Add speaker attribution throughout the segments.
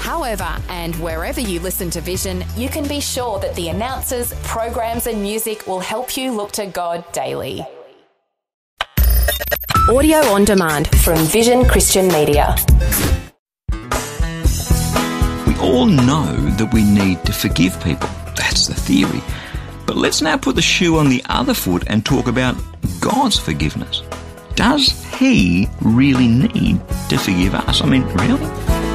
Speaker 1: However, and wherever you listen to Vision, you can be sure that the announcers, programs, and music will help you look to God daily. Audio on demand from Vision Christian Media.
Speaker 2: We all know that we need to forgive people. That's the theory. But let's now put the shoe on the other foot and talk about God's forgiveness. Does He really need to forgive us? I mean, really?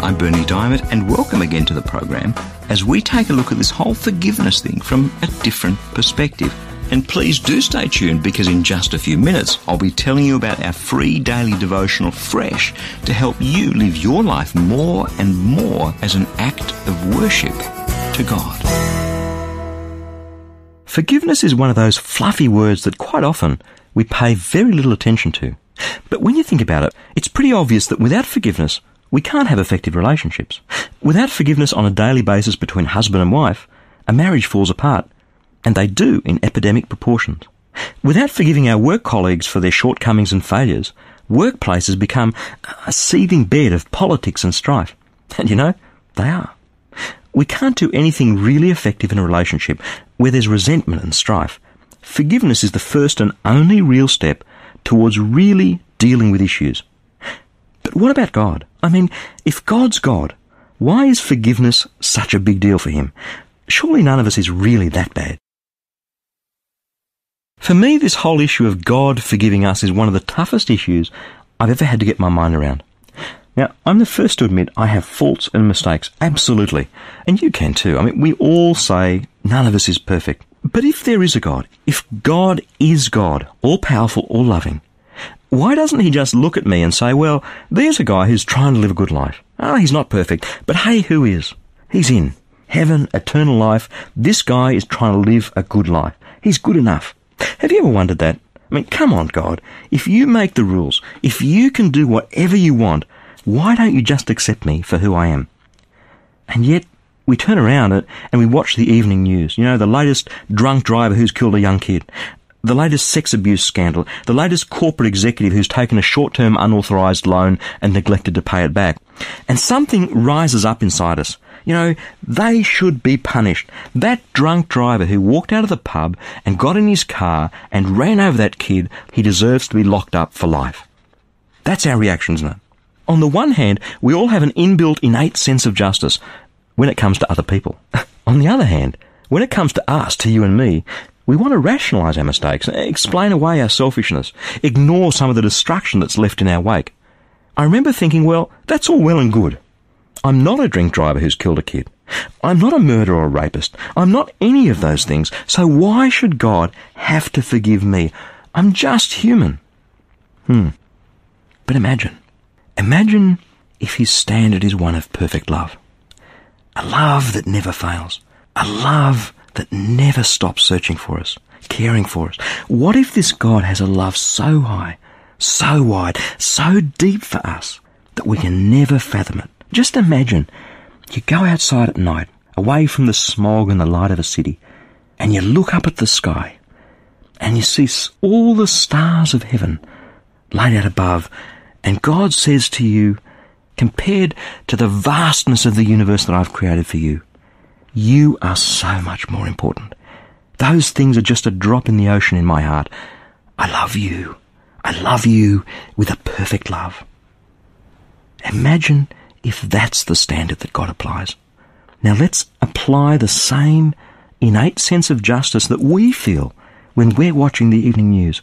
Speaker 2: I'm Berni Dymet, and welcome again to the program as we take a look at this whole forgiveness thing from a different perspective. And please do stay tuned because in just a few minutes I'll be telling you about our free daily devotional Fresh to help you live your life more and more as an act of worship to God. Forgiveness is one of those fluffy words that quite often we pay very little attention to. But when you think about it, it's pretty obvious that without forgiveness, we can't have effective relationships. Without forgiveness on a daily basis between husband and wife, a marriage falls apart and they do in epidemic proportions. Without forgiving our work colleagues for their shortcomings and failures, workplaces become a seething bed of politics and strife. And you know, they are. We can't do anything really effective in a relationship where there's resentment and strife. Forgiveness is the first and only real step towards really dealing with issues. What about God? I mean, if God's God, why is forgiveness such a big deal for him? Surely none of us is really that bad. For me, this whole issue of God forgiving us is one of the toughest issues I've ever had to get my mind around. Now, I'm the first to admit I have faults and mistakes, absolutely. And you can too. I mean, we all say none of us is perfect. But if there is a God, if God is God, all powerful, all loving, why doesn't he just look at me and say, well, there's a guy who's trying to live a good life. Ah, oh, he's not perfect, but hey, who is? He's in. Heaven, eternal life. This guy is trying to live a good life. He's good enough. Have you ever wondered that? I mean, come on, God. If you make the rules, if you can do whatever you want, why don't you just accept me for who I am? And yet, we turn around and we watch the evening news. You know, the latest drunk driver who's killed a young kid, the latest sex abuse scandal, the latest corporate executive who's taken a short-term unauthorized loan and neglected to pay it back. And something rises up inside us. You know, they should be punished. That drunk driver who walked out of the pub and got in his car and ran over that kid, he deserves to be locked up for life. That's our reaction, isn't it? On the one hand, we all have an inbuilt innate sense of justice when it comes to other people. On the other hand, when it comes to us, to you and me, we want to rationalise our mistakes, explain away our selfishness, ignore some of the destruction that's left in our wake. I remember thinking, well, that's all well and good. I'm not a drink driver who's killed a kid. I'm not a murderer or a rapist. I'm not any of those things. So why should God have to forgive me? I'm just human. Hmm. But imagine. Imagine if his standard is one of perfect love. A love that never fails. A love that never stops searching for us, caring for us. What if this God has a love so high, so wide, so deep for us that we can never fathom it? Just imagine you go outside at night, away from the smog and the light of a city, and you look up at the sky, and you see all the stars of heaven laid out above, and God says to you, compared to the vastness of the universe that I've created for you, you are so much more important. Those things are just a drop in the ocean in my heart. I love you. I love you with a perfect love. Imagine if that's the standard that God applies. Now let's apply the same innate sense of justice that we feel when we're watching the evening news,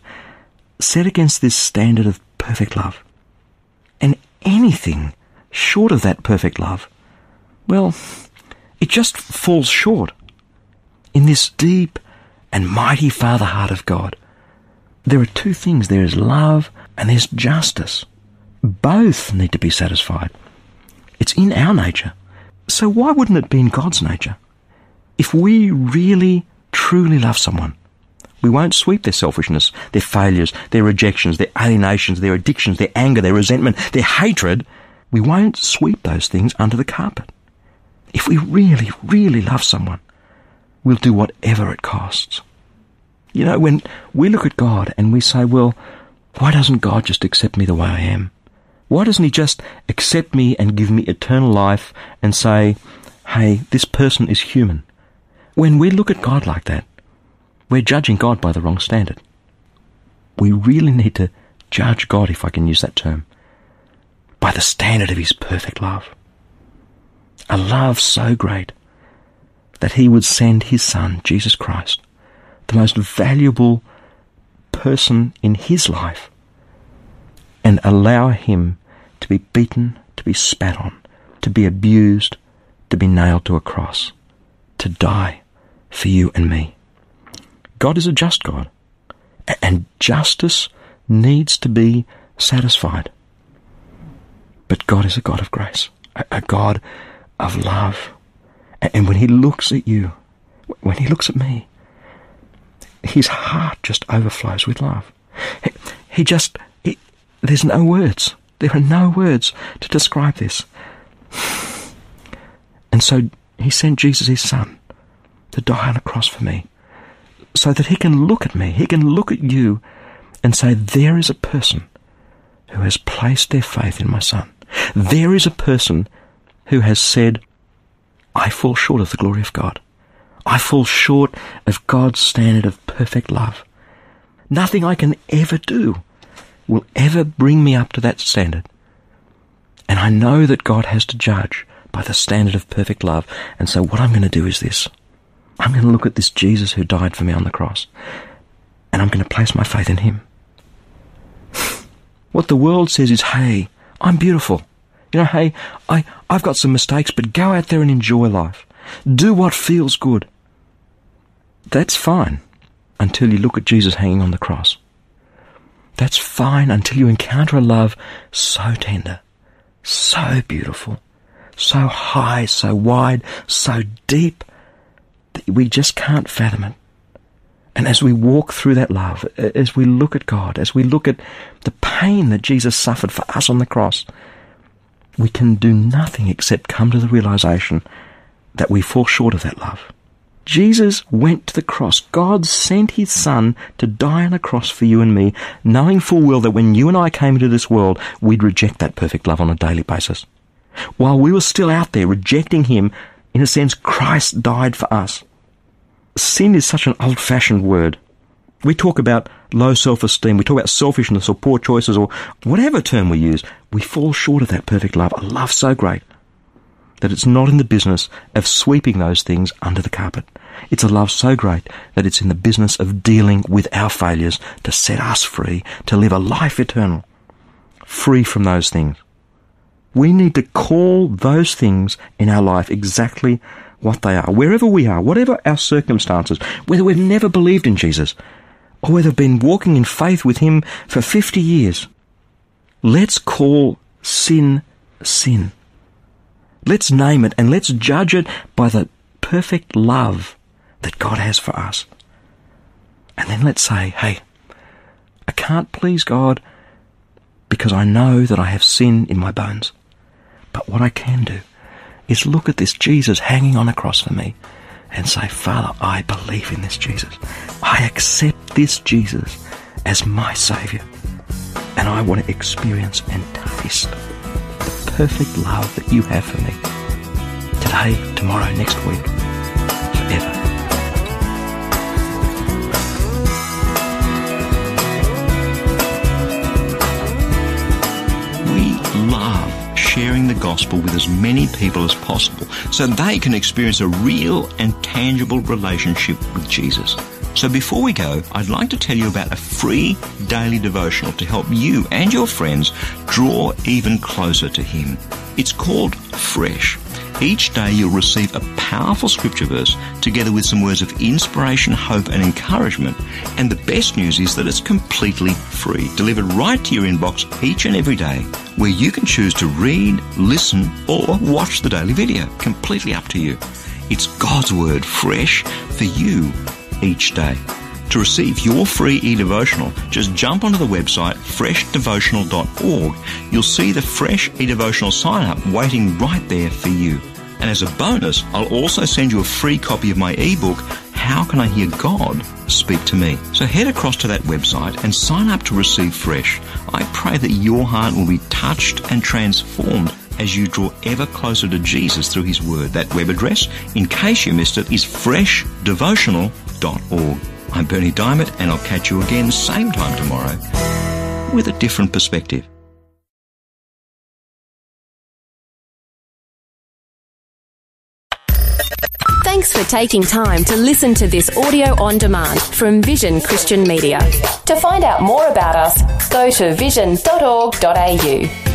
Speaker 2: set against this standard of perfect love. And anything short of that perfect love, well, it just falls short. In this deep and mighty Father heart of God, there are two things there is love and there's justice. Both need to be satisfied. It's in our nature. So why wouldn't it be in God's nature? If we really, truly love someone, we won't sweep their selfishness, their failures, their rejections, their alienations, their addictions, their anger, their resentment, their hatred. We won't sweep those things under the carpet. If we really, really love someone, we'll do whatever it costs. You know, when we look at God and we say, well, why doesn't God just accept me the way I am? Why doesn't He just accept me and give me eternal life and say, hey, this person is human? When we look at God like that, we're judging God by the wrong standard. We really need to judge God, if I can use that term, by the standard of His perfect love. A love so great that He would send His Son, Jesus Christ, the most valuable person in His life, and allow Him to be beaten, to be spat on, to be abused, to be nailed to a cross, to die for you and me. God is a just God, and justice needs to be satisfied. But God is a God of grace, a, God of love. And when He looks at you, when He looks at me, His heart just overflows with love. He just, he, there's no words. There are no words to describe this. And so He sent Jesus, His Son, to die on a cross for me so that he can look at me, he can look at you and say, There is a person who has placed their faith in my son. There is a person who has said, I fall short of the glory of God. I fall short of God's standard of perfect love. Nothing I can ever do will ever bring me up to that standard. And I know that God has to judge by the standard of perfect love. And so what I'm going to do is this. I'm going to look at this Jesus who died for me on the cross, and I'm going to place my faith in him. what the world says is, hey, I'm beautiful. You know, hey, I, I've got some mistakes, but go out there and enjoy life. Do what feels good. That's fine until you look at Jesus hanging on the cross. That's fine until you encounter a love so tender, so beautiful, so high, so wide, so deep, that we just can't fathom it. And as we walk through that love, as we look at God, as we look at the pain that Jesus suffered for us on the cross, we can do nothing except come to the realization that we fall short of that love. Jesus went to the cross. God sent his Son to die on a cross for you and me, knowing full well that when you and I came into this world, we'd reject that perfect love on a daily basis. While we were still out there rejecting him, in a sense, Christ died for us. Sin is such an old fashioned word. We talk about low self esteem, we talk about selfishness or poor choices or whatever term we use. We fall short of that perfect love, a love so great that it's not in the business of sweeping those things under the carpet. It's a love so great that it's in the business of dealing with our failures to set us free, to live a life eternal, free from those things. We need to call those things in our life exactly what they are, wherever we are, whatever our circumstances, whether we've never believed in Jesus or whether we've been walking in faith with Him for 50 years. Let's call sin sin. Let's name it and let's judge it by the perfect love that God has for us. And then let's say, hey, I can't please God because I know that I have sin in my bones. But what I can do is look at this Jesus hanging on a cross for me and say, Father, I believe in this Jesus. I accept this Jesus as my Saviour. And I want to experience and taste the perfect love that you have for me today, tomorrow, next week, forever.
Speaker 3: We love sharing the gospel with as many people as possible so they can experience a real and tangible relationship with Jesus. So before we go, I'd like to tell you about a free daily devotional to help you and your friends draw even closer to Him. It's called Fresh. Each day you'll receive a powerful scripture verse together with some words of inspiration, hope and encouragement. And the best news is that it's completely free, delivered right to your inbox each and every day, where you can choose to read, listen or watch the daily video. Completely up to you. It's God's Word fresh for you
Speaker 2: each day. To receive your free e-devotional, just jump onto the website freshdevotional.org. You'll see the Fresh e-devotional sign up waiting right there for you. And as a bonus, I'll also send you a free copy of my ebook, How Can I Hear God Speak to Me? So head across to that website and sign up to receive Fresh. I pray that your heart will be touched and transformed as you draw ever closer to Jesus through His Word. That web address, in case you missed it, is freshdevotional.org. I'm Berni Dymet, and I'll catch you again same time tomorrow with a different perspective.
Speaker 1: Thanks for taking time to listen to this audio on demand from Vision Christian Media. To find out more about us, go to vision.org.au.